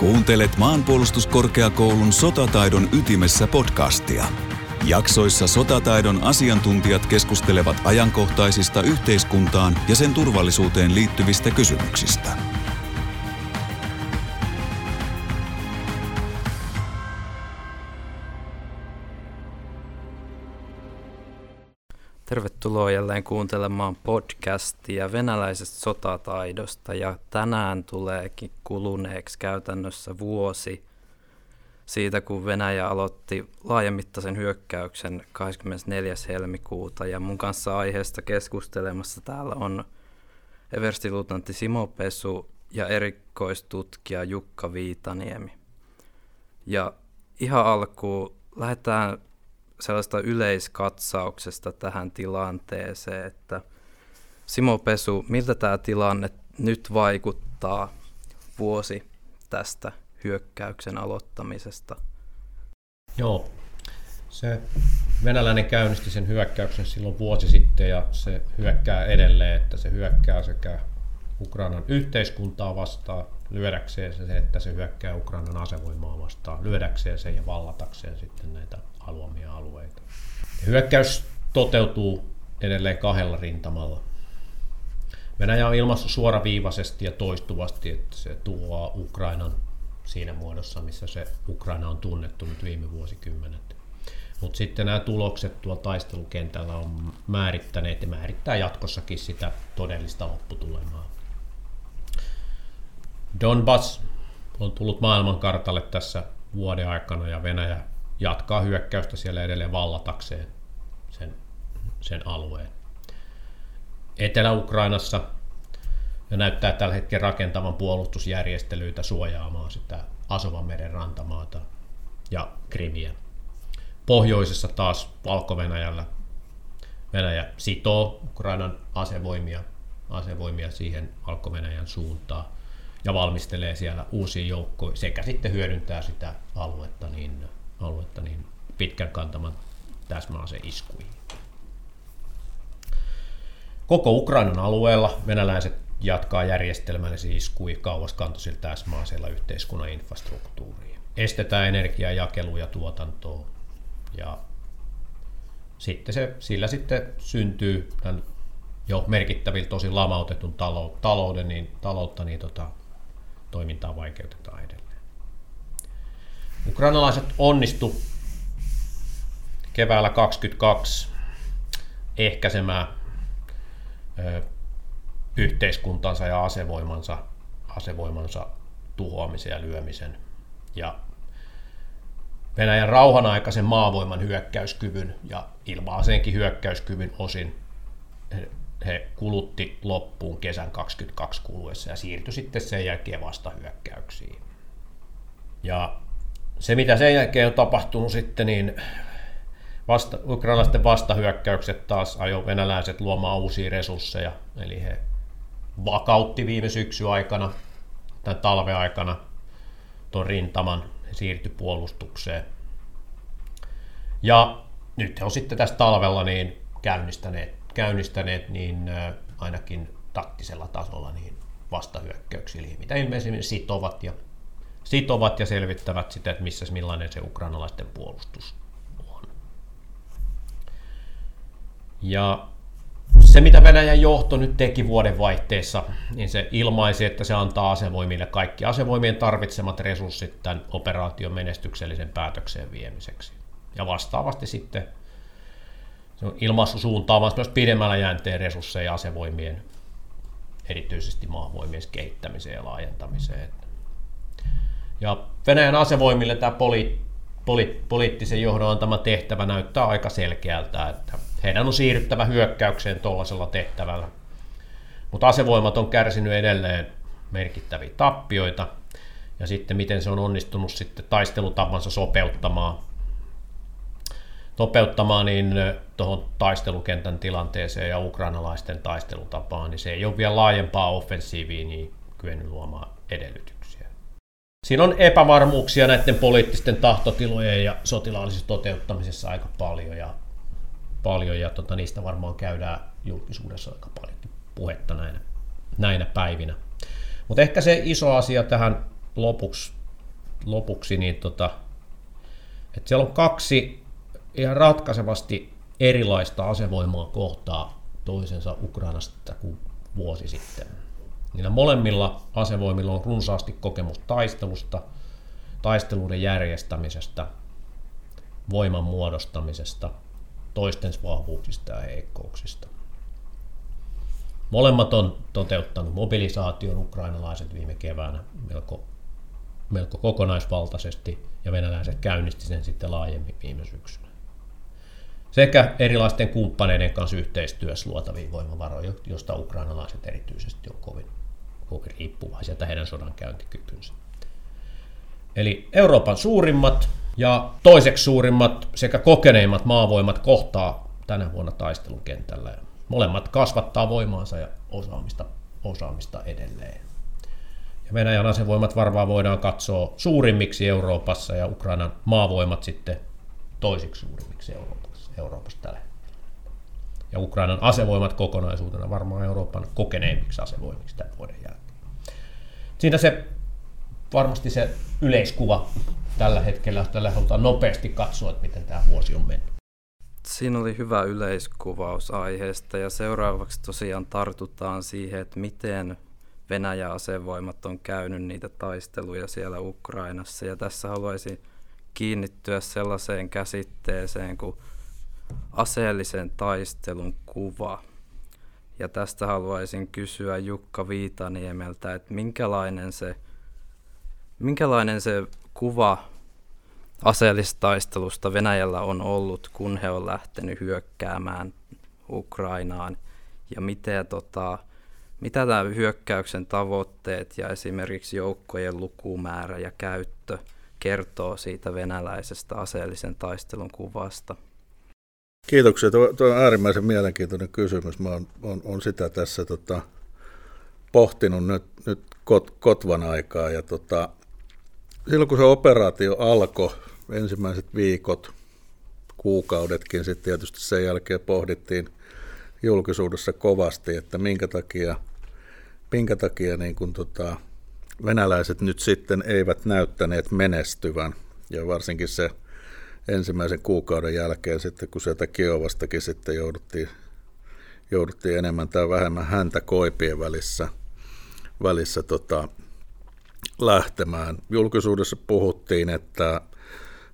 Kuuntelet maanpuolustuskorkeakoulun sotataidon ytimessä podcastia. Jaksoissa sotataidon asiantuntijat keskustelevat ajankohtaisista yhteiskuntaan ja sen turvallisuuteen liittyvistä kysymyksistä. Tervetuloa jälleen kuuntelemaan podcastia venäläisestä sotataidosta ja tänään tuleekin kuluneeksi käytännössä vuosi siitä, kun Venäjä aloitti laajamittaisen hyökkäyksen 24. helmikuuta ja mun kanssa aiheesta keskustelemassa täällä on everstiluutantti Simo Pesu ja erikoistutkija Jukka Viitaniemi. Ja ihan alkuun lähdetään sellaista yleiskatsauksesta tähän tilanteeseen, että Simo Pesu, miltä tämä tilanne nyt vaikuttaa vuosi tästä hyökkäyksen aloittamisesta? Joo, se venäläinen käynnisti sen hyökkäyksen silloin vuosi sitten ja se hyökkää edelleen, että se hyökkää sekä Ukrainan yhteiskuntaa vastaan lyödäkseen se, että se hyökkää Ukrainan asevoimaa vastaan lyödäkseen sen ja vallatakseen sitten näitä haluamia alueita. Hyökkäys toteutuu edelleen kahdella rintamalla. Venäjä on ilmassa suoraviivaisesti ja toistuvasti, että se tuhoaa Ukrainan siinä muodossa, missä se Ukraina on tunnettu nyt viime vuosikymmenet. Mutta sitten nämä tulokset tuolla taistelukentällä on määrittäneet ja määrittää jatkossakin sitä todellista lopputulemaa. Donbass on tullut maailmankartalle tässä vuoden aikana ja Venäjä jatkaa hyökkäystä siellä edelleen vallatakseen sen, sen alueen. Etelä-Ukrainassa ja näyttää tällä hetkellä rakentavan puolustusjärjestelyitä suojaamaan sitä Asovan meren rantamaata ja Krimiä. Pohjoisessa taas Valko-Venäjällä Venäjä sitoo Ukrainan asevoimia, asevoimia siihen Valko-Venäjän suuntaan ja valmistelee siellä uusia joukkoja sekä sitten hyödyntää sitä aluetta niin aluetta niin pitkän kantaman täsmäaseen iskuihin. Koko Ukrainan alueella venäläiset jatkaa järjestelmällisiä iskuja kauaskantoisilla täsmäaseilla yhteiskunnan infrastruktuuriin. Estetään energiajakelua ja tuotantoa ja sitten se, sillä sitten syntyy tämän jo merkittävillä tosi lamautetun talouden, niin, taloutta, niin tota, toimintaa vaikeutetaan edelleen. Ukrainalaiset onnistu keväällä 22 ehkäisemään yhteiskuntansa ja asevoimansa, asevoimansa tuhoamisen ja lyömisen. Ja Venäjän rauhanaikaisen maavoiman hyökkäyskyvyn ja ilma-aseenkin hyökkäyskyvyn osin he kulutti loppuun kesän 22 kuluessa ja siirtyi sitten sen jälkeen vasta hyökkäyksiin. Ja se, mitä sen jälkeen on tapahtunut sitten, niin vasta, ukrainalaisten vastahyökkäykset taas ajo venäläiset luomaan uusia resursseja. Eli he vakautti viime syksy aikana, tämän talven aikana, tuon rintaman, siirtyi puolustukseen. Ja nyt he on sitten tässä talvella niin käynnistäneet, käynnistäneet niin ainakin taktisella tasolla niin vastahyökkäyksiä, eli mitä ilmeisimmin sitovat ja sitovat ja selvittävät sitä, että missä millainen se ukrainalaisten puolustus on. Ja se, mitä Venäjän johto nyt teki vuodenvaihteessa, niin se ilmaisi, että se antaa asevoimille kaikki asevoimien tarvitsemat resurssit tämän operaation menestyksellisen päätökseen viemiseksi. Ja vastaavasti sitten se on ilmaisu suuntaamassa myös pidemmällä jänteen resursseja asevoimien, erityisesti maavoimien kehittämiseen ja laajentamiseen. Ja Venäjän asevoimille tämä poli, poli, poliittisen johdon antama tehtävä näyttää aika selkeältä, että heidän on siirryttävä hyökkäykseen tuollaisella tehtävällä. Mutta asevoimat on kärsinyt edelleen merkittäviä tappioita, ja sitten miten se on onnistunut sitten taistelutapansa sopeuttamaan, sopeuttamaan niin tuohon taistelukentän tilanteeseen ja ukrainalaisten taistelutapaan, niin se ei ole vielä laajempaa offensiiviin niin kyennyt luomaan edellytyksiä. Siinä on epävarmuuksia näiden poliittisten tahtotilojen ja sotilaallisessa toteuttamisessa aika paljon ja, paljon, ja tota, niistä varmaan käydään julkisuudessa aika paljon puhetta näinä, näinä päivinä. Mutta ehkä se iso asia tähän lopuksi lopuksi, niin tota, että siellä on kaksi ihan ratkaisevasti erilaista asevoimaa kohtaa toisensa Ukrainasta kuin vuosi sitten. Niillä molemmilla asevoimilla on runsaasti kokemus taistelusta, taisteluiden järjestämisestä, voiman muodostamisesta, toisten vahvuuksista ja heikkouksista. Molemmat on toteuttanut mobilisaation ukrainalaiset viime keväänä melko, melko kokonaisvaltaisesti ja venäläiset käynnisti sen sitten laajemmin viime syksynä. Sekä erilaisten kumppaneiden kanssa yhteistyössä luotavia voimavaroja, joista ukrainalaiset erityisesti on kovin, kovin riippuvaisia heidän sodankäyntikykynsä. Eli Euroopan suurimmat ja toiseksi suurimmat sekä kokeneimmat maavoimat kohtaa tänä vuonna taistelukentällä. Molemmat kasvattaa voimaansa ja osaamista, osaamista edelleen. Ja Venäjän asevoimat varmaan voidaan katsoa suurimmiksi Euroopassa ja Ukrainan maavoimat sitten toisiksi suurimmiksi Euroopassa, Euroopassa tällä Ja Ukrainan asevoimat kokonaisuutena varmaan Euroopan kokeneimmiksi asevoimiksi tämän vuoden jälkeen. Siinä se varmasti se yleiskuva tällä hetkellä, tällä halutaan nopeasti katsoa, että miten tämä vuosi on mennyt. Siinä oli hyvä yleiskuvaus aiheesta ja seuraavaksi tosiaan tartutaan siihen, että miten Venäjän asevoimat on käynyt niitä taisteluja siellä Ukrainassa. Ja tässä haluaisin kiinnittyä sellaiseen käsitteeseen kuin aseellisen taistelun kuva. Ja tästä haluaisin kysyä Jukka Viitaniemeltä, että minkälainen se, minkälainen se kuva aseellisesta taistelusta Venäjällä on ollut, kun he on lähtenyt hyökkäämään Ukrainaan ja miten, tota, mitä tämä hyökkäyksen tavoitteet ja esimerkiksi joukkojen lukumäärä ja käyttö kertoo siitä venäläisestä aseellisen taistelun kuvasta? Kiitoksia. Tuo, tuo on äärimmäisen mielenkiintoinen kysymys. Mä oon, on, on sitä tässä tota, pohtinut nyt, nyt kot, kotvan aikaa. Ja tota, silloin kun se operaatio alkoi, ensimmäiset viikot, kuukaudetkin sitten tietysti sen jälkeen pohdittiin julkisuudessa kovasti, että minkä takia, minkä takia niin kuin tota, venäläiset nyt sitten eivät näyttäneet menestyvän. Ja varsinkin se ensimmäisen kuukauden jälkeen sitten, kun sieltä Kiovastakin sitten jouduttiin, jouduttiin enemmän tai vähemmän häntä koipien välissä, välissä tota, lähtemään. Julkisuudessa puhuttiin, että,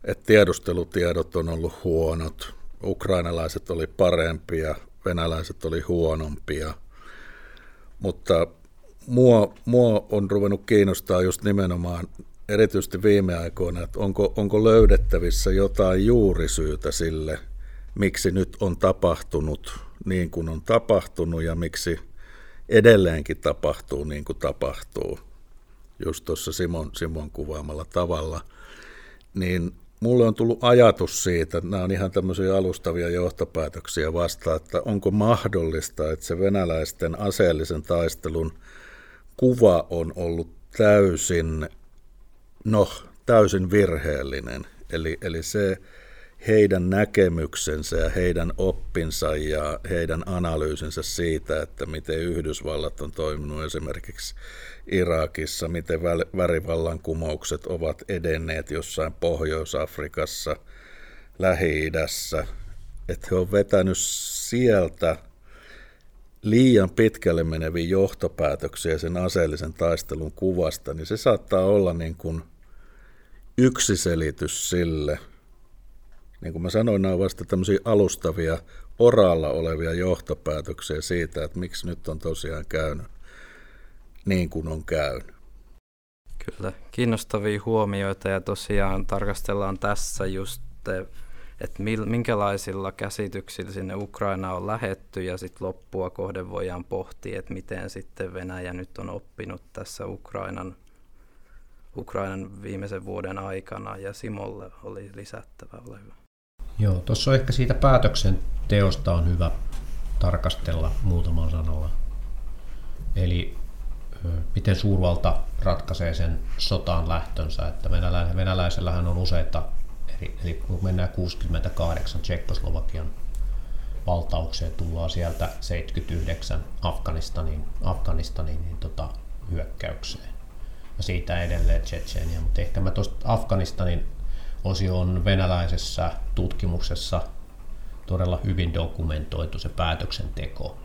että tiedustelutiedot on ollut huonot, ukrainalaiset oli parempia, venäläiset oli huonompia, mutta mua, mua on ruvennut kiinnostaa just nimenomaan erityisesti viime aikoina, että onko, onko löydettävissä jotain juurisyytä sille, miksi nyt on tapahtunut niin kuin on tapahtunut ja miksi edelleenkin tapahtuu niin kuin tapahtuu. Just tuossa Simon, Simon kuvaamalla tavalla, niin mulle on tullut ajatus siitä, että nämä on ihan tämmöisiä alustavia johtopäätöksiä vasta, että onko mahdollista, että se venäläisten aseellisen taistelun kuva on ollut täysin, no, täysin virheellinen. Eli, eli se heidän näkemyksensä ja heidän oppinsa ja heidän analyysinsä siitä, että miten Yhdysvallat on toiminut esimerkiksi Irakissa, miten värivallankumoukset ovat edenneet jossain Pohjois-Afrikassa, Lähi-idässä, että he on vetänyt sieltä liian pitkälle meneviä johtopäätöksiä sen aseellisen taistelun kuvasta, niin se saattaa olla niin kuin yksi selitys sille. Niin kuin mä sanoin, nämä ovat vasta tämmöisiä alustavia, oralla olevia johtopäätöksiä siitä, että miksi nyt on tosiaan käynyt niin kuin on käynyt. Kyllä, kiinnostavia huomioita ja tosiaan tarkastellaan tässä just, että minkälaisilla käsityksillä sinne Ukraina on lähetty ja sitten loppua kohden voidaan pohtia, että miten sitten Venäjä nyt on oppinut tässä Ukrainan, Ukrainan viimeisen vuoden aikana ja Simolle oli lisättävä. Ole hyvä. Joo, tuossa ehkä siitä päätöksenteosta on hyvä tarkastella muutamalla sanalla. Eli miten suurvalta ratkaisee sen sotaan lähtönsä. Että venälä, venäläisellähän on useita, eri, eli kun mennään 68 Tsekkoslovakian valtaukseen, tullaan sieltä 79 Afganistanin, Afganistanin niin tota, hyökkäykseen. Siitä edelleen Tsetsenia. Mutta ehkä mä tuosta Afganistanin osio on venäläisessä tutkimuksessa todella hyvin dokumentoitu se päätöksenteko.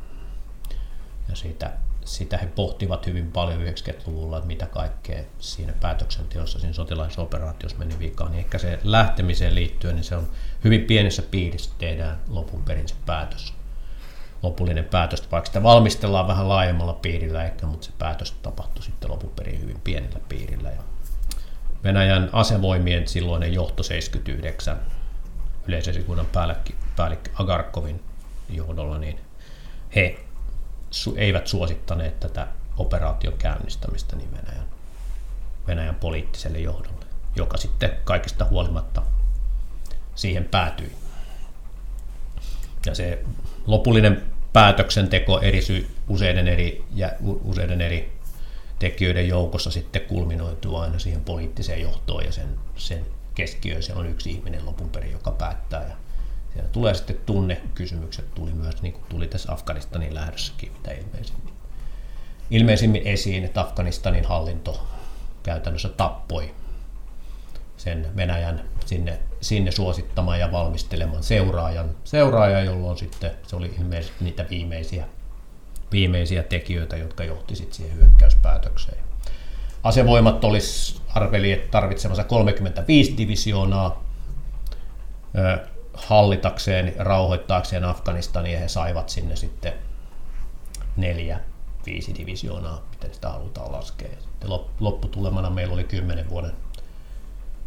Ja siitä, sitä he pohtivat hyvin paljon 90-luvulla, että mitä kaikkea siinä päätöksenteossa, siinä sotilaallisessa operaatiossa meni vikaan. Niin ehkä se lähtemiseen liittyen, niin se on hyvin pienessä piirissä tehdään lopun perin se päätös. Lopullinen päätös, vaikka sitä valmistellaan vähän laajemmalla piirillä ehkä, mutta se päätös tapahtui sitten lopun perin hyvin pienellä piirillä. Ja Venäjän asevoimien silloinen johto 79 yleisesikunnan päällikkö, päällikkö Agarkovin johdolla, niin he su- eivät suosittaneet tätä operaation käynnistämistä niin Venäjän, Venäjän poliittiselle johdolle, joka sitten kaikesta huolimatta siihen päätyi. Ja se lopullinen päätöksenteko eri sy- useiden eri, ja useiden eri tekijöiden joukossa sitten kulminoituu aina siihen poliittiseen johtoon ja sen, sen keskiöön se on yksi ihminen lopun perin, joka päättää. Ja siellä tulee sitten tunnekysymykset, tuli myös niin kuin tuli tässä Afganistanin lähdössäkin mitä ilmeisimmin. Ilmeisimmin esiin, että Afganistanin hallinto käytännössä tappoi sen Venäjän sinne, sinne suosittaman ja valmisteleman seuraajan, seuraaja, jolloin sitten se oli ilmeisesti niitä viimeisiä, viimeisiä tekijöitä, jotka johti sitten siihen hyökkäyspäätökseen. Asevoimat olisi arveli, että tarvitsemansa 35 divisioonaa hallitakseen, rauhoittaakseen Afganistania, he saivat sinne sitten neljä, viisi divisioonaa, miten sitä halutaan laskea. Sitten lopputulemana meillä oli kymmenen vuoden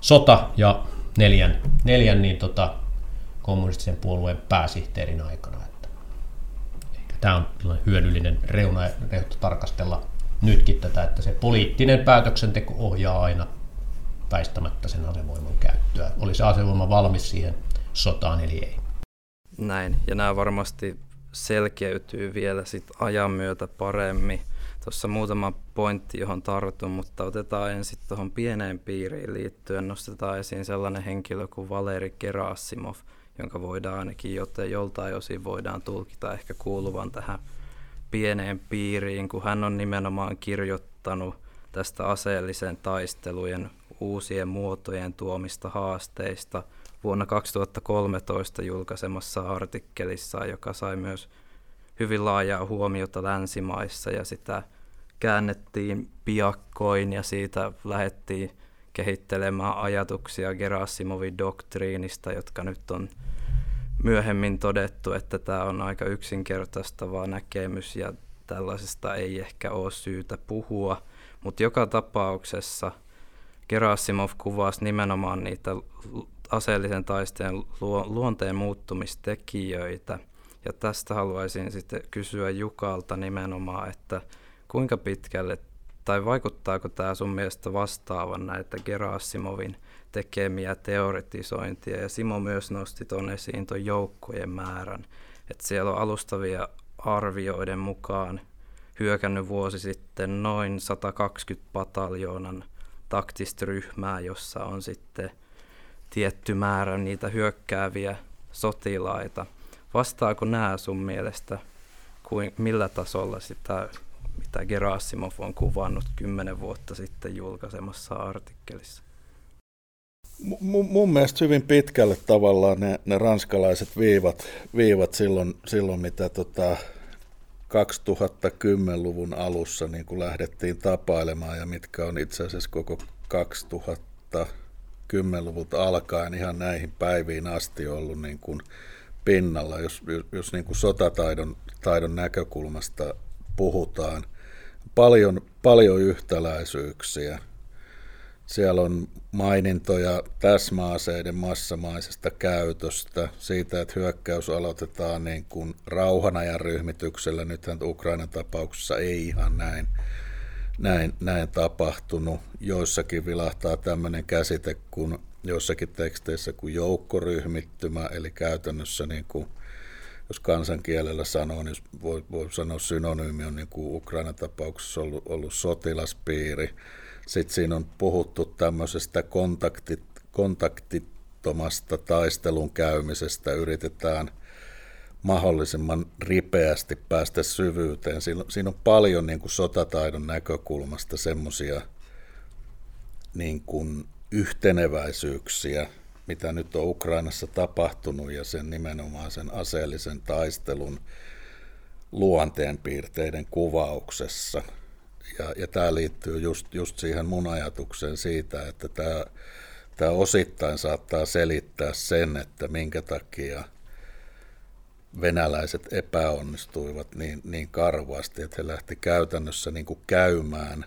sota ja neljän, neljän niin tota, kommunistisen puolueen pääsihteerin aikana. Että tämä on hyödyllinen reuna tarkastella nytkin tätä, että se poliittinen päätöksenteko ohjaa aina väistämättä sen asevoiman käyttöä. Oli se asevoima valmis siihen sotaan eli ei. Näin, ja nämä varmasti selkeytyy vielä sit ajan myötä paremmin. Tuossa muutama pointti, johon tartun, mutta otetaan ensin tuohon pieneen piiriin liittyen. Nostetaan esiin sellainen henkilö kuin Valeri Kerasimov, jonka voidaan ainakin joten joltain osin voidaan tulkita ehkä kuuluvan tähän pieneen piiriin, kun hän on nimenomaan kirjoittanut tästä aseellisen taistelujen uusien muotojen tuomista haasteista vuonna 2013 julkaisemassa artikkelissa, joka sai myös hyvin laajaa huomiota länsimaissa ja sitä käännettiin piakkoin ja siitä lähdettiin kehittelemään ajatuksia Gerasimovin doktriinista, jotka nyt on myöhemmin todettu, että tämä on aika yksinkertaistava näkemys ja tällaisesta ei ehkä ole syytä puhua. Mutta joka tapauksessa Gerasimov kuvasi nimenomaan niitä aseellisen taisteen luonteen muuttumistekijöitä. Ja tästä haluaisin sitten kysyä Jukalta nimenomaan, että kuinka pitkälle tai vaikuttaako tämä sun mielestä vastaavan näitä Gerasimovin tekemiä teoretisointia. Ja Simo myös nosti tuon esiin tuon joukkojen määrän. Että siellä on alustavia arvioiden mukaan hyökännyt vuosi sitten noin 120 pataljoonan taktista ryhmää, jossa on sitten tietty määrä niitä hyökkääviä sotilaita. Vastaako nämä sun mielestä, kuin, millä tasolla sitä, mitä Gerasimov on kuvannut kymmenen vuotta sitten julkaisemassa artikkelissa? M- mun mielestä hyvin pitkälle tavallaan ne, ne ranskalaiset viivat, viivat silloin, silloin mitä tota 2010-luvun alussa niin kuin lähdettiin tapailemaan ja mitkä on itse asiassa koko 2010-luvulta alkaen ihan näihin päiviin asti ollut niin kuin pinnalla, jos, jos niin kuin sotataidon taidon näkökulmasta puhutaan. Paljon, paljon yhtäläisyyksiä – siellä on mainintoja täsmäaseiden massamaisesta käytöstä, siitä, että hyökkäys aloitetaan niin kuin rauhanajan ryhmityksellä. Nythän Ukrainan tapauksessa ei ihan näin, näin, näin tapahtunut. Joissakin vilahtaa tämmöinen käsite kuin joissakin teksteissä kuin joukkoryhmittymä, eli käytännössä niin kuin, jos kansankielellä sanoo, niin voi, voi sanoa synonyymi on niin kuin Ukrainan tapauksessa ollut, ollut sotilaspiiri. Sitten siinä on puhuttu tämmöisestä kontaktit, kontaktittomasta taistelun käymisestä, yritetään mahdollisimman ripeästi päästä syvyyteen. Siinä, siinä on paljon niin kuin sotataidon näkökulmasta semmoisia niin kuin yhteneväisyyksiä, mitä nyt on Ukrainassa tapahtunut ja sen nimenomaan sen aseellisen taistelun luonteenpiirteiden kuvauksessa. Ja, ja tämä liittyy just, just siihen mun ajatukseen siitä, että tämä, tämä osittain saattaa selittää sen, että minkä takia venäläiset epäonnistuivat niin, niin karvasti, että he lähti käytännössä niin kuin käymään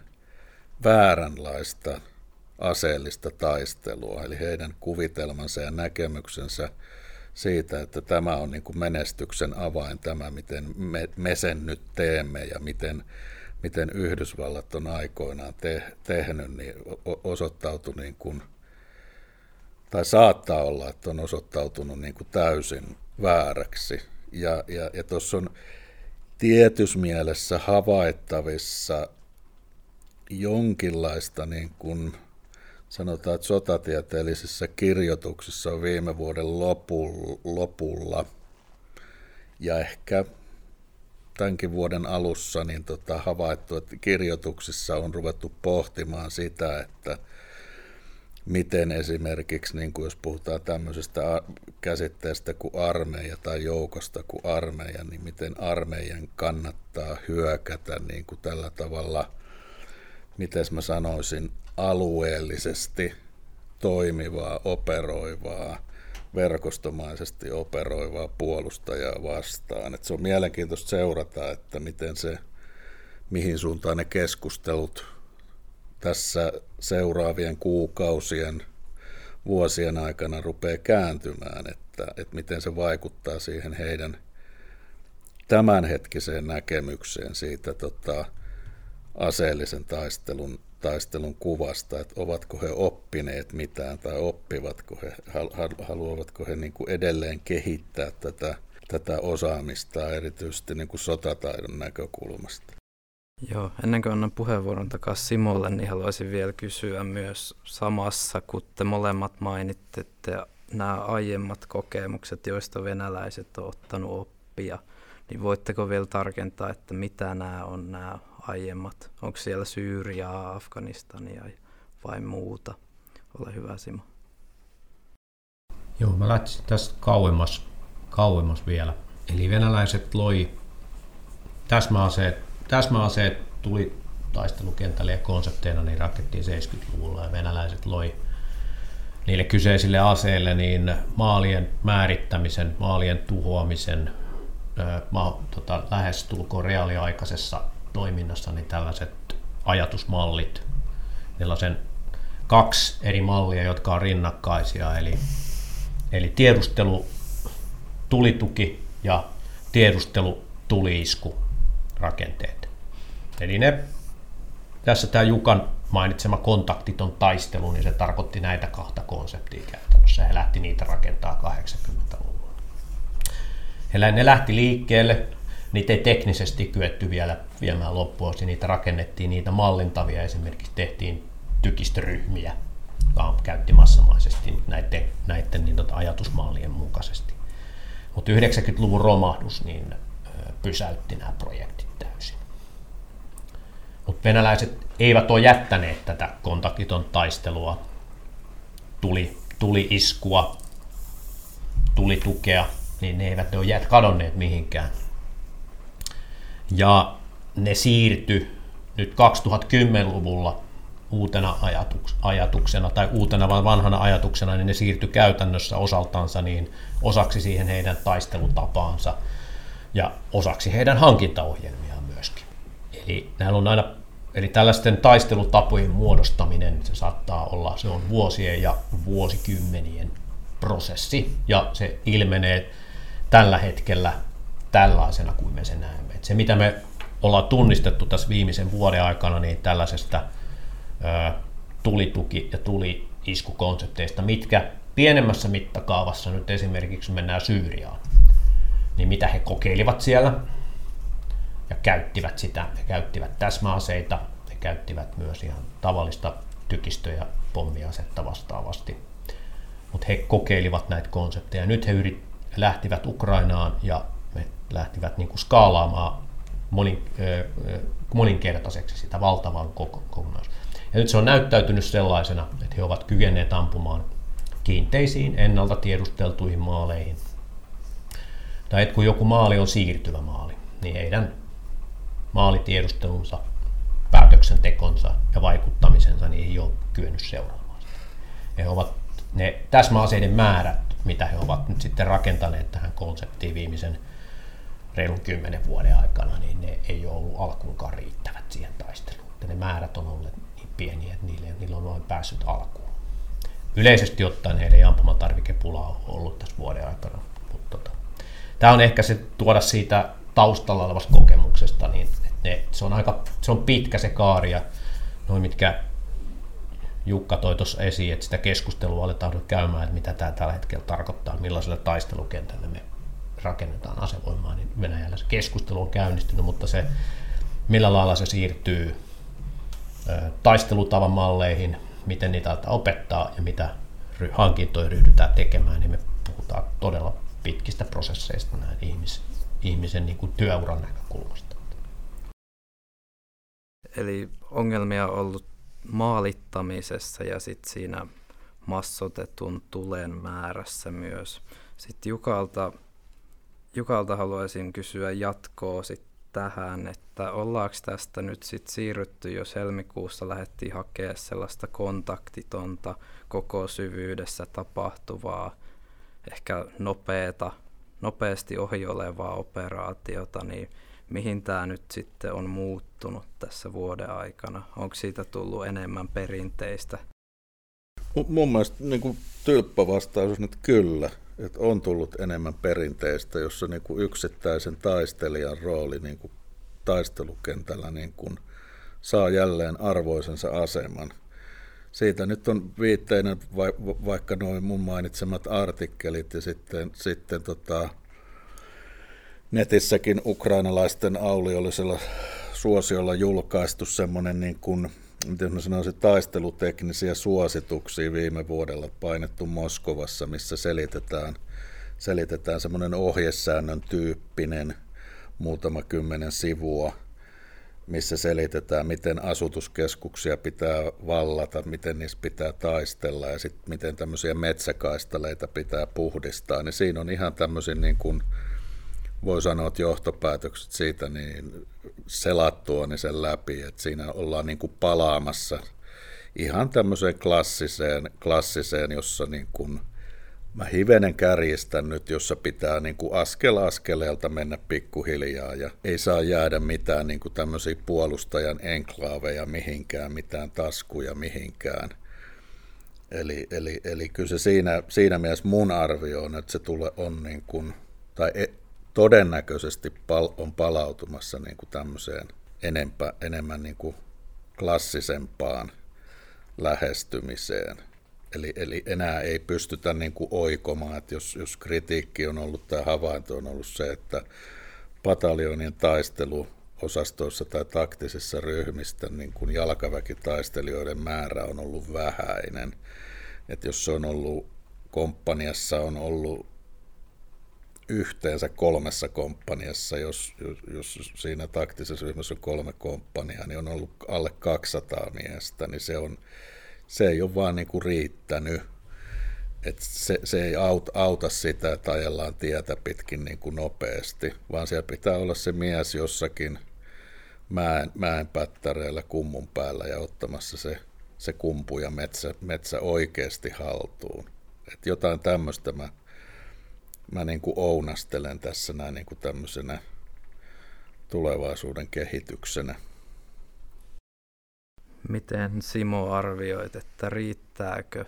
vääränlaista aseellista taistelua, eli heidän kuvitelmansa ja näkemyksensä siitä, että tämä on niin kuin menestyksen avain, tämä miten me, me sen nyt teemme ja miten, miten Yhdysvallat on aikoinaan te, tehnyt, niin osoittautui niin kuin, tai saattaa olla, että on osoittautunut niin kuin täysin vääräksi. Ja, ja, ja tuossa on tietyssä mielessä havaittavissa jonkinlaista niin kuin, sanotaan, että sotatieteellisissä kirjoituksissa on viime vuoden lopulla. Ja ehkä tämänkin vuoden alussa niin tota, havaittu, että kirjoituksissa on ruvettu pohtimaan sitä, että miten esimerkiksi, niin kuin jos puhutaan tämmöisestä käsitteestä kuin armeija tai joukosta kuin armeija, niin miten armeijan kannattaa hyökätä niin kuin tällä tavalla, miten mä sanoisin, alueellisesti toimivaa, operoivaa, verkostomaisesti operoivaa puolustajaa vastaan. Et se on mielenkiintoista seurata, että miten se, mihin suuntaan ne keskustelut tässä seuraavien kuukausien, vuosien aikana rupeaa kääntymään, että, että miten se vaikuttaa siihen heidän tämänhetkiseen näkemykseen siitä tota, aseellisen taistelun taistelun kuvasta, että ovatko he oppineet mitään tai oppivatko he, haluavatko he niin kuin edelleen kehittää tätä, tätä osaamista erityisesti niin kuin sotataidon näkökulmasta. Joo, ennen kuin annan puheenvuoron takaisin Simolle, niin haluaisin vielä kysyä myös samassa, kun te molemmat mainitte nämä aiemmat kokemukset, joista venäläiset on ottanut oppia, niin voitteko vielä tarkentaa, että mitä nämä on nämä aiemmat? Onko siellä Syyriaa, Afganistania vai muuta? Ole hyvä Simo. Joo, mä lähtisin tästä kauemmas, kauemmas vielä. Eli venäläiset loi täsmäaseet, täsmäaseet tuli taistelukentälle ja konsepteina niin rakettiin 70-luvulla ja venäläiset loi niille kyseisille aseille niin maalien määrittämisen, maalien tuhoamisen, ma, tota, lähes tulkoon reaaliaikaisessa toiminnassa niin tällaiset ajatusmallit. Sen kaksi eri mallia, jotka on rinnakkaisia, eli, eli tiedustelu, tulituki ja tiedustelu, tuliisku rakenteet. Eli ne, tässä tämä Jukan mainitsema kontaktiton taistelu, niin se tarkoitti näitä kahta konseptia käytännössä. He lähti niitä rakentaa 80-luvulla. He, ne lähti liikkeelle niitä ei teknisesti kyetty vielä viemään loppuun, niitä rakennettiin, niitä mallintavia esimerkiksi tehtiin tykistöryhmiä, jotka käytti massamaisesti näiden, näiden niin tota ajatusmallien mukaisesti. Mutta 90-luvun romahdus niin pysäytti nämä projektit täysin. Mutta venäläiset eivät ole jättäneet tätä kontaktiton taistelua, tuli, tuli iskua, tuli tukea, niin ne eivät ole kadonneet mihinkään ja ne siirtyi nyt 2010-luvulla uutena ajatuks- ajatuksena tai uutena vai vanhana ajatuksena, niin ne siirtyi käytännössä osaltansa niin osaksi siihen heidän taistelutapaansa ja osaksi heidän hankintaohjelmiaan myöskin. Eli näillä on aina Eli tällaisten taistelutapojen muodostaminen, se saattaa olla, se on vuosien ja vuosikymmenien prosessi, ja se ilmenee tällä hetkellä tällaisena kuin me sen näemme. Et se, mitä me ollaan tunnistettu tässä viimeisen vuoden aikana, niin tällaisesta ö, tulituki- ja tuli-iskukonsepteista, mitkä pienemmässä mittakaavassa nyt esimerkiksi mennään Syyriaan, niin mitä he kokeilivat siellä ja käyttivät sitä, he käyttivät täsmäaseita, he käyttivät myös ihan tavallista tykistö- ja pommiasetta vastaavasti. Mutta he kokeilivat näitä konsepteja. Nyt he yrit, lähtivät Ukrainaan ja lähtivät niin kuin skaalaamaan monin, moninkertaiseksi sitä valtavan kokonaisuutta. Ja nyt se on näyttäytynyt sellaisena, että he ovat kyenneet ampumaan kiinteisiin ennalta tiedusteltuihin maaleihin. Tai että kun joku maali on siirtyvä maali, niin heidän maalitiedustelunsa, päätöksentekonsa ja vaikuttamisensa niin ei ole kyennyt seuraamaan. He ovat ne täsmäaseiden määrät, mitä he ovat nyt sitten rakentaneet tähän konseptiin viimeisen reilun kymmenen vuoden aikana, niin ne ei ole ollut alkuunkaan riittävät siihen taisteluun. Että ne määrät on olleet niin pieniä, että niille, niillä on vain päässyt alkuun. Yleisesti ottaen heidän ampumatarvikepula on ollut tässä vuoden aikana. Mutta tota, tämä on ehkä se tuoda siitä taustalla olevasta kokemuksesta, niin ne, se, on aika, se on pitkä se kaari ja noin mitkä Jukka toi tuossa esiin, että sitä keskustelua aletaan käymään, että mitä tämä tällä hetkellä tarkoittaa, millaiselle taistelukentälle me rakennetaan asevoimaa, niin Venäjällä se keskustelu on käynnistynyt, mutta se millä lailla se siirtyy taistelutavan malleihin, miten niitä opettaa ja mitä hankintoja ryhdytään tekemään, niin me puhutaan todella pitkistä prosesseista näin ihmis, ihmisen niin kuin työuran näkökulmasta. Eli ongelmia on ollut maalittamisessa ja sitten siinä massotetun tulen määrässä myös. Sitten Jukalta, Jukalta haluaisin kysyä jatkoa sit tähän, että ollaanko tästä nyt sitten siirrytty, jos helmikuussa lähdettiin hakemaan sellaista kontaktitonta koko syvyydessä tapahtuvaa, ehkä nopeata, nopeasti ohi olevaa operaatiota, niin mihin tämä nyt sitten on muuttunut tässä vuoden aikana? Onko siitä tullut enemmän perinteistä? M- mun mielestä niin kuin tylppä vastaus on, että kyllä. Että on tullut enemmän perinteistä, jossa niin kuin yksittäisen taistelijan rooli niin kuin taistelukentällä niin kuin saa jälleen arvoisensa aseman. Siitä nyt on viitteinen vaikka noin mun mainitsemat artikkelit ja sitten, sitten tota, netissäkin ukrainalaisten auliollisella suosiolla julkaistu semmoinen niin kuin, miten mä sanoisin, taisteluteknisiä suosituksia viime vuodella painettu Moskovassa, missä selitetään, selitetään semmoinen ohjesäännön tyyppinen muutama kymmenen sivua, missä selitetään, miten asutuskeskuksia pitää vallata, miten niissä pitää taistella ja sitten miten tämmöisiä metsäkaistaleita pitää puhdistaa, niin siinä on ihan tämmöisiä niin kuin voi sanoa, että johtopäätökset siitä niin selattua niin sen läpi, että siinä ollaan niin kuin palaamassa ihan tämmöiseen klassiseen, klassiseen jossa niin kuin, mä hivenen kärjistän nyt, jossa pitää niin kuin askel askeleelta mennä pikkuhiljaa ja ei saa jäädä mitään niin kuin tämmöisiä puolustajan enklaaveja mihinkään, mitään taskuja mihinkään. Eli, eli, eli kyllä se siinä, siinä mielessä mun arvio on, että se tulee on niin kuin, tai e, todennäköisesti pal- on palautumassa niin kuin tämmöiseen enempä, enemmän niin kuin klassisempaan lähestymiseen. Eli, eli enää ei pystytä niin kuin oikomaan, että jos, jos kritiikki on ollut tai havainto on ollut se, että pataljonien taistelu osastoissa tai taktisissa ryhmistä niin kuin jalkaväkitaistelijoiden määrä on ollut vähäinen. Että jos se on ollut komppaniassa on ollut yhteensä kolmessa komppaniassa, jos, jos, siinä taktisessa ryhmässä on kolme komppania, niin on ollut alle 200 miestä, niin se, on, se ei ole vaan niin kuin riittänyt. Et se, se ei auta, auta sitä, että ajellaan tietä pitkin niin kuin nopeasti, vaan siellä pitää olla se mies jossakin mäen, mäen pättäreillä kummun päällä ja ottamassa se, se kumpu ja metsä, metsä oikeasti haltuun. Et jotain tämmöistä mä mä niin kuin ounastelen tässä näin niin kuin tämmöisenä tulevaisuuden kehityksenä. Miten Simo arvioit, että riittääkö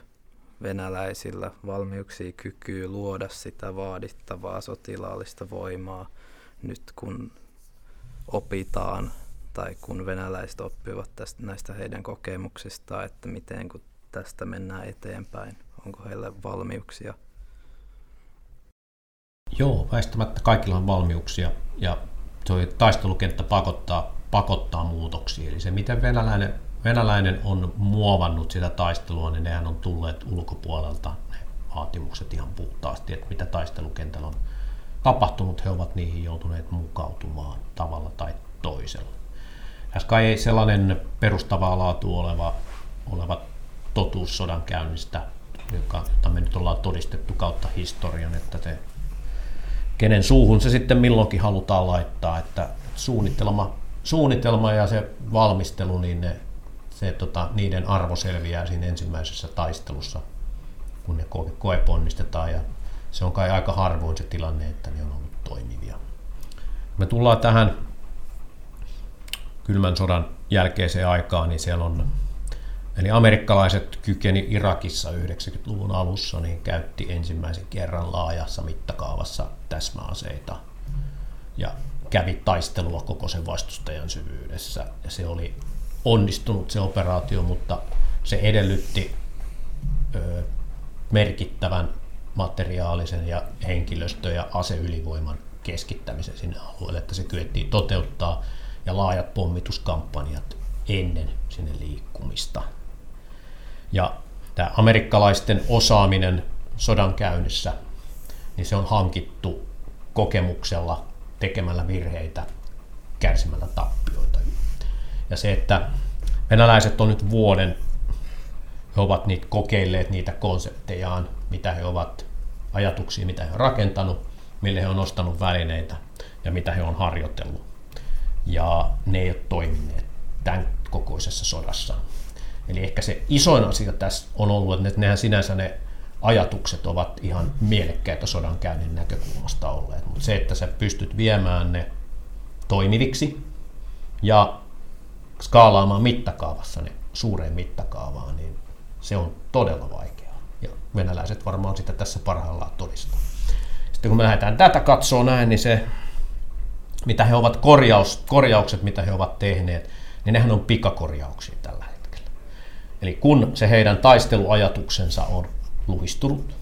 venäläisillä valmiuksia kykyä luoda sitä vaadittavaa sotilaallista voimaa nyt kun opitaan tai kun venäläiset oppivat tästä, näistä heidän kokemuksistaan, että miten kun tästä mennään eteenpäin, onko heille valmiuksia Joo, väistämättä kaikilla on valmiuksia ja tuo taistelukenttä pakottaa, pakottaa muutoksia. Eli se, miten venäläinen, venäläinen on muovannut sitä taistelua, niin nehän on tulleet ulkopuolelta ne vaatimukset ihan puhtaasti, että mitä taistelukentällä on tapahtunut, he ovat niihin joutuneet mukautumaan tavalla tai toisella. Äsken ei sellainen perustavaa laatu oleva oleva totuus sodan käynnistä, jota me nyt ollaan todistettu kautta historian, että se, kenen suuhun se sitten milloinkin halutaan laittaa, että suunnitelma, suunnitelma ja se valmistelu, niin ne, se, tota, niiden arvo selviää siinä ensimmäisessä taistelussa, kun ne koe, koeponnistetaan ja se on kai aika harvoin se tilanne, että ne on ollut toimivia. Me tullaan tähän kylmän sodan jälkeiseen aikaan, niin siellä on Eli amerikkalaiset kykeni Irakissa 90-luvun alussa, niin käytti ensimmäisen kerran laajassa mittakaavassa täsmäaseita ja kävi taistelua koko sen vastustajan syvyydessä. Ja se oli onnistunut se operaatio, mutta se edellytti ö, merkittävän materiaalisen ja henkilöstö- ja aseylivoiman keskittämisen sinne alueelle, että se kyettiin toteuttaa ja laajat pommituskampanjat ennen sinne liikkumista. Ja tämä amerikkalaisten osaaminen sodan käynnissä, niin se on hankittu kokemuksella, tekemällä virheitä, kärsimällä tappioita. Ja se, että venäläiset on nyt vuoden, he ovat niitä kokeilleet niitä konseptejaan, mitä he ovat, ajatuksia, mitä he ovat rakentanut, mille he on ostanut välineitä ja mitä he on harjoitellut. Ja ne ei ole toimineet tämän kokoisessa sodassa. Eli ehkä se isoin asia tässä on ollut, että nehän sinänsä ne ajatukset ovat ihan mielekkäitä sodankäynnin näkökulmasta olleet, mutta se, että sä pystyt viemään ne toimiviksi ja skaalaamaan mittakaavassa ne suureen mittakaavaan, niin se on todella vaikeaa. Ja venäläiset varmaan sitä tässä parhaillaan todistaa. Sitten kun me lähdetään tätä katsoa näin, niin se, mitä he ovat korjaus, korjaukset, mitä he ovat tehneet, niin nehän on pikakorjauksia. Eli kun se heidän taisteluajatuksensa on luistunut,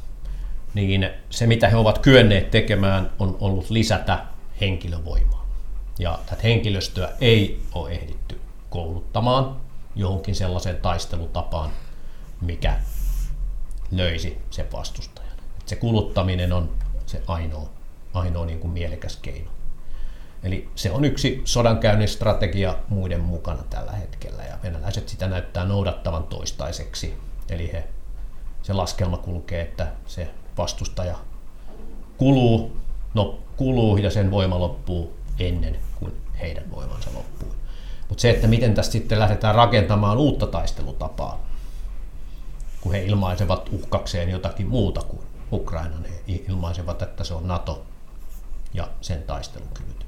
niin se mitä he ovat kyenneet tekemään on ollut lisätä henkilövoimaa. Ja tätä henkilöstöä ei ole ehditty kouluttamaan johonkin sellaiseen taistelutapaan, mikä löisi sen vastustajan. Se kuluttaminen on se ainoa, ainoa niin kuin mielekäs keino. Eli se on yksi sodankäynnin strategia muiden mukana tällä hetkellä ja venäläiset sitä näyttää noudattavan toistaiseksi. Eli he, se laskelma kulkee, että se vastustaja kuluu, no, kuluu ja sen voima loppuu ennen kuin heidän voimansa loppuu. Mutta se, että miten tästä sitten lähdetään rakentamaan uutta taistelutapaa, kun he ilmaisevat uhkakseen jotakin muuta kuin Ukrainan, he ilmaisevat, että se on NATO ja sen taistelukyvyt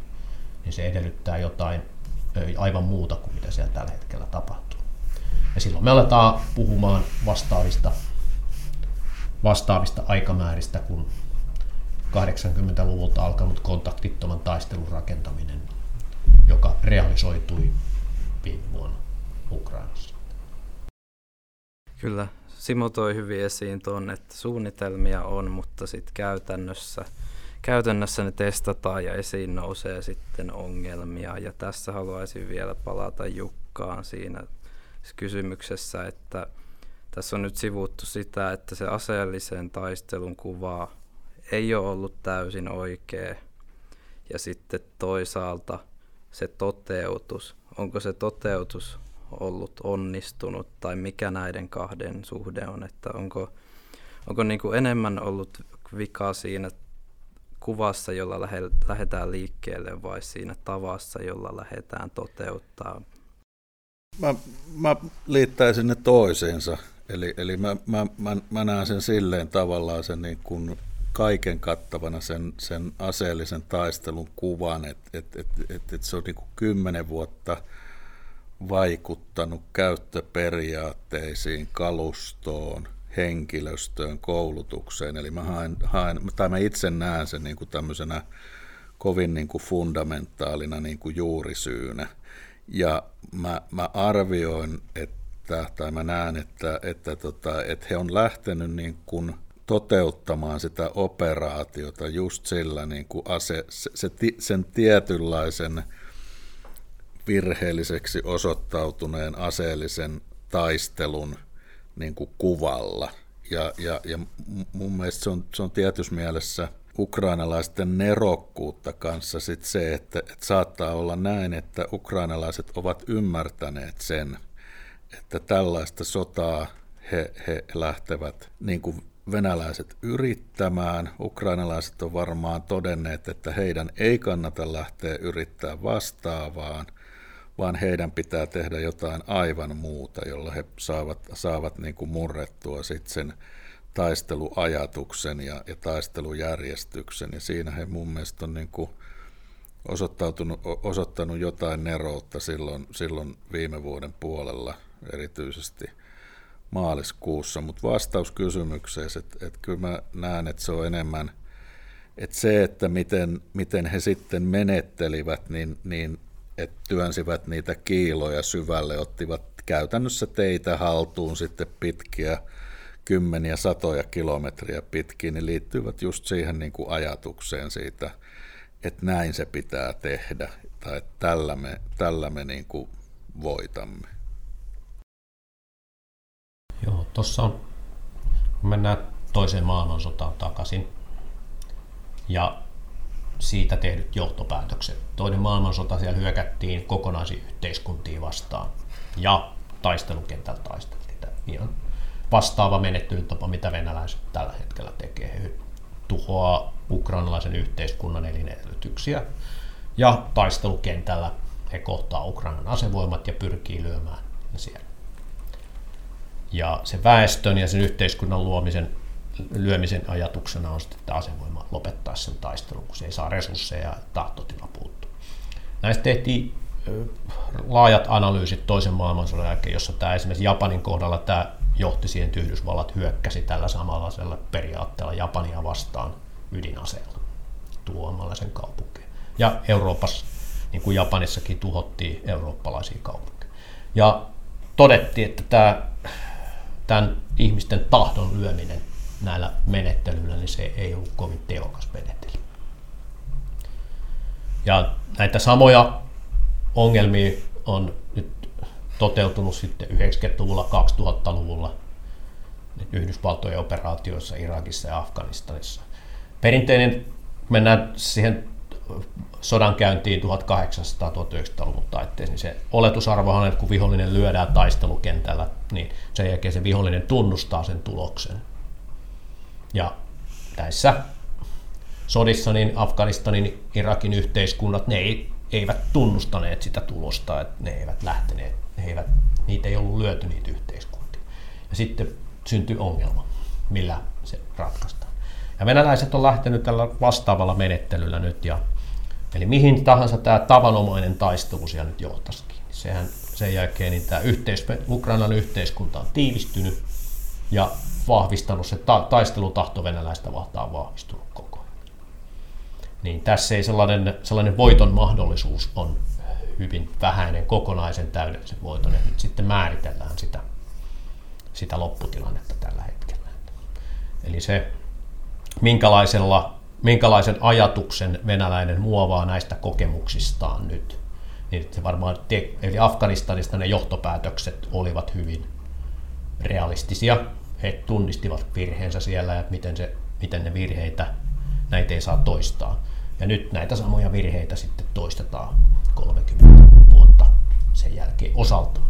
niin se edellyttää jotain aivan muuta kuin mitä siellä tällä hetkellä tapahtuu. Ja silloin me aletaan puhumaan vastaavista, vastaavista aikamääristä, kun 80-luvulta alkanut kontaktittoman taistelun rakentaminen, joka realisoitui viime vuonna Ukrainassa. Kyllä, Simo toi hyvin esiin tuon, että suunnitelmia on, mutta sitten käytännössä – käytännössä ne testataan ja esiin nousee sitten ongelmia. Ja tässä haluaisin vielä palata Jukkaan siinä kysymyksessä, että tässä on nyt sivuttu sitä, että se aseellisen taistelun kuva ei ole ollut täysin oikea. Ja sitten toisaalta se toteutus, onko se toteutus ollut onnistunut tai mikä näiden kahden suhde on, että onko, onko niin kuin enemmän ollut vika siinä kuvassa, jolla lähdetään liikkeelle vai siinä tavassa, jolla lähdetään toteuttaa? Mä, mä liittäisin ne toisiinsa. Eli, eli mä, mä, mä, mä näen sen silleen tavallaan sen niin kuin kaiken kattavana sen, sen aseellisen taistelun kuvan, että et, et, et, et se on niin kuin kymmenen vuotta vaikuttanut käyttöperiaatteisiin, kalustoon – henkilöstöön, koulutukseen. Eli mä haen, haen tai mä itse näen sen niin kuin tämmöisenä kovin niin kuin fundamentaalina niin kuin juurisyynä. Ja mä, mä arvioin, että, tai mä näen, että, että, tota, että he on lähtenyt niin kuin toteuttamaan sitä operaatiota just sillä niin kuin ase, se, se, sen tietynlaisen virheelliseksi osoittautuneen aseellisen taistelun – niin kuin kuvalla. Ja, ja, ja mun mielestä se on, se on tietyssä mielessä ukrainalaisten nerokkuutta kanssa sit se, että, että saattaa olla näin, että ukrainalaiset ovat ymmärtäneet sen, että tällaista sotaa he, he lähtevät niin kuin venäläiset yrittämään. Ukrainalaiset on varmaan todenneet, että heidän ei kannata lähteä yrittää vastaavaan, vaan heidän pitää tehdä jotain aivan muuta, jolla he saavat, saavat niin kuin murrettua sitten sen taisteluajatuksen ja, ja taistelujärjestyksen. Ja siinä he mun mielestä on niin kuin osoittautunut, osoittanut jotain neroutta silloin, silloin viime vuoden puolella erityisesti maaliskuussa. Mutta vastaus kysymykseen, että, että kyllä mä näen, että se on enemmän, että se, että miten, miten he sitten menettelivät, niin, niin että työnsivät niitä kiiloja syvälle, ottivat käytännössä teitä haltuun sitten pitkiä kymmeniä, satoja kilometriä pitkin, niin liittyvät just siihen niin kuin ajatukseen siitä, että näin se pitää tehdä, tai että tällä me, tällä me niin kuin voitamme. Joo, tuossa on, mennään toiseen maailmansotaan takaisin, ja siitä tehdyt johtopäätökset. Toinen maailmansota siellä hyökättiin kokonaisiin yhteiskuntiin vastaan, ja taistelukentällä taisteltiin. Ihan vastaava menettelytapa, mitä venäläiset tällä hetkellä tekee. He tuhoaa ukrainalaisen yhteiskunnan elinedellytyksiä ja taistelukentällä he kohtaa Ukrainan asevoimat ja pyrkii lyömään ne siellä. Ja se väestön ja sen yhteiskunnan luomisen, lyömisen ajatuksena on sitten, että asevoima lopettaa sen taistelun, kun se ei saa resursseja ja tahtotila puuttuu. Näistä tehtiin laajat analyysit toisen maailmansodan jälkeen, jossa tämä esimerkiksi Japanin kohdalla tämä johti siihen, että Yhdysvallat hyökkäsi tällä samalla periaatteella Japania vastaan ydinaseella tuomalla sen kaupunkiin. Ja Euroopassa, niin kuin Japanissakin, tuhottiin eurooppalaisia kaupunkeja. Ja todettiin, että tämä, tämän ihmisten tahdon lyöminen näillä menettelyillä, niin se ei ollut kovin tehokas menettely. Ja näitä samoja ongelmia on nyt toteutunut sitten 90-luvulla, 2000-luvulla Yhdysvaltojen operaatioissa Irakissa ja Afganistanissa. Perinteinen, mennään siihen sodan käyntiin 1800-1900-luvun taitteessa, niin se oletusarvohan että kun vihollinen lyödään taistelukentällä, niin sen jälkeen se vihollinen tunnustaa sen tuloksen. Ja näissä sodissa niin Afganistanin, Irakin yhteiskunnat, ne ei, eivät tunnustaneet sitä tulosta, että ne eivät lähteneet, ne eivät, niitä ei ollut lyöty niitä yhteiskuntia. Ja sitten syntyi ongelma, millä se ratkaistaan. Ja venäläiset on lähtenyt tällä vastaavalla menettelyllä nyt, ja, eli mihin tahansa tämä tavanomainen taistelu siellä nyt johtaisikin. Sehän sen jälkeen niin tämä yhteis, Ukrainan yhteiskunta on tiivistynyt ja vahvistanut se ta- taistelutahto venäläistä vahtaa vahvistunut koko ajan. Niin tässä ei sellainen, sellainen voiton mahdollisuus on hyvin vähäinen kokonaisen täydellisen voiton, että nyt sitten määritellään sitä, sitä lopputilannetta tällä hetkellä. Eli se minkälaisella, minkälaisen ajatuksen venäläinen muovaa näistä kokemuksistaan nyt. Niin se varmaan te, eli Afganistanista ne johtopäätökset olivat hyvin realistisia. He tunnistivat virheensä siellä ja miten, se, miten ne virheitä, näitä ei saa toistaa. Ja nyt näitä samoja virheitä sitten toistetaan 30 vuotta sen jälkeen osaltaan.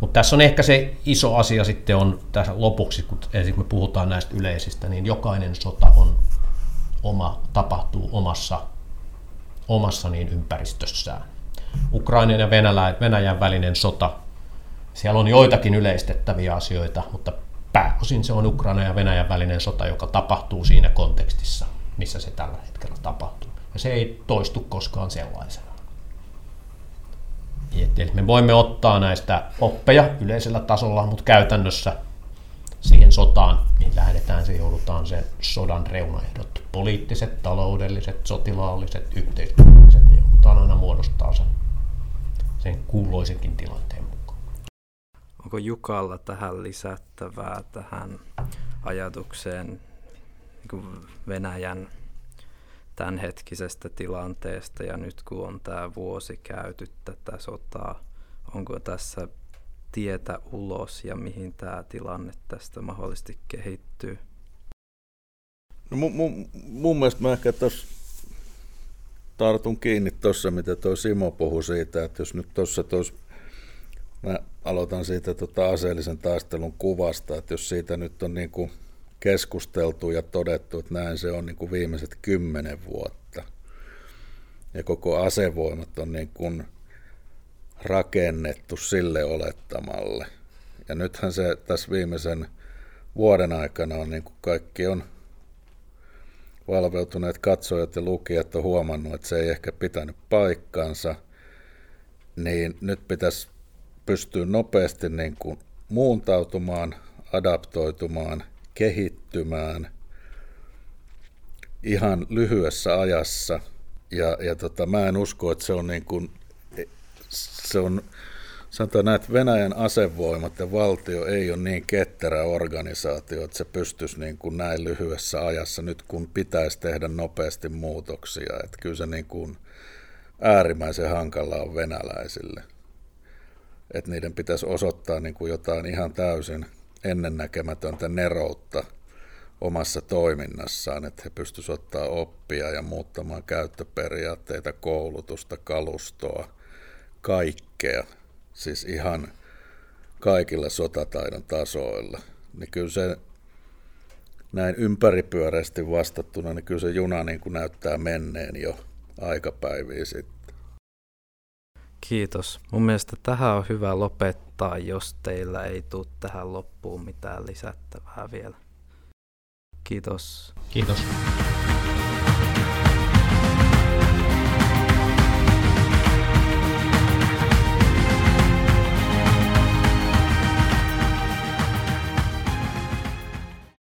Mutta tässä on ehkä se iso asia sitten on tässä lopuksi, kun me puhutaan näistä yleisistä, niin jokainen sota on oma, tapahtuu omassa, omassa niin ympäristössään. Ukrainan ja Venäjän, Venäjän välinen sota, siellä on joitakin yleistettäviä asioita, mutta pääosin se on Ukraina ja Venäjän välinen sota, joka tapahtuu siinä kontekstissa, missä se tällä hetkellä tapahtuu. Ja se ei toistu koskaan sellaisena. Eli me voimme ottaa näistä oppeja yleisellä tasolla, mutta käytännössä siihen sotaan, mihin lähdetään, se joudutaan sen sodan reunaehdot, poliittiset, taloudelliset, sotilaalliset, yhteiskunnalliset, niin joudutaan aina muodostaa sen, sen kuuloisenkin tilanteen. Onko Jukalla tähän lisättävää tähän ajatukseen niin Venäjän tämänhetkisestä tilanteesta ja nyt kun on tämä vuosi käyty tätä sotaa, onko tässä tietä ulos ja mihin tämä tilanne tästä mahdollisesti kehittyy? No mun, mun, mun mielestä mä ehkä tuossa tartun kiinni tuossa, mitä tuo Simo puhui siitä, että jos nyt tuossa mä aloitan siitä tota aseellisen taistelun kuvasta, että jos siitä nyt on niin kuin keskusteltu ja todettu, että näin se on niin kuin viimeiset kymmenen vuotta, ja koko asevoimat on niin kuin rakennettu sille olettamalle. Ja nythän se tässä viimeisen vuoden aikana on niin kuin kaikki on valveutuneet katsojat ja lukijat on huomannut, että se ei ehkä pitänyt paikkaansa, niin nyt pitäisi pystyä nopeasti niin kuin muuntautumaan, adaptoitumaan, kehittymään ihan lyhyessä ajassa. Ja, ja tota, mä en usko, että se on niin kuin, se on sanotaan näin, että Venäjän asevoimat ja valtio ei ole niin ketterä organisaatio, että se pystyisi niin kuin näin lyhyessä ajassa nyt kun pitäisi tehdä nopeasti muutoksia. Että kyllä se niin kuin äärimmäisen hankalaa on venäläisille. Että niiden pitäisi osoittaa niin kuin jotain ihan täysin ennennäkemätöntä neroutta omassa toiminnassaan, että he pystyisivät ottaa oppia ja muuttamaan käyttöperiaatteita, koulutusta, kalustoa, kaikkea – siis ihan kaikilla sotataidon tasoilla, niin kyllä se näin ympäripyöreästi vastattuna, niin kyllä se juna niin kuin näyttää menneen jo aikapäiviä sitten. Kiitos. Mun mielestä tähän on hyvä lopettaa, jos teillä ei tule tähän loppuun mitään lisättävää vielä. Kiitos. Kiitos.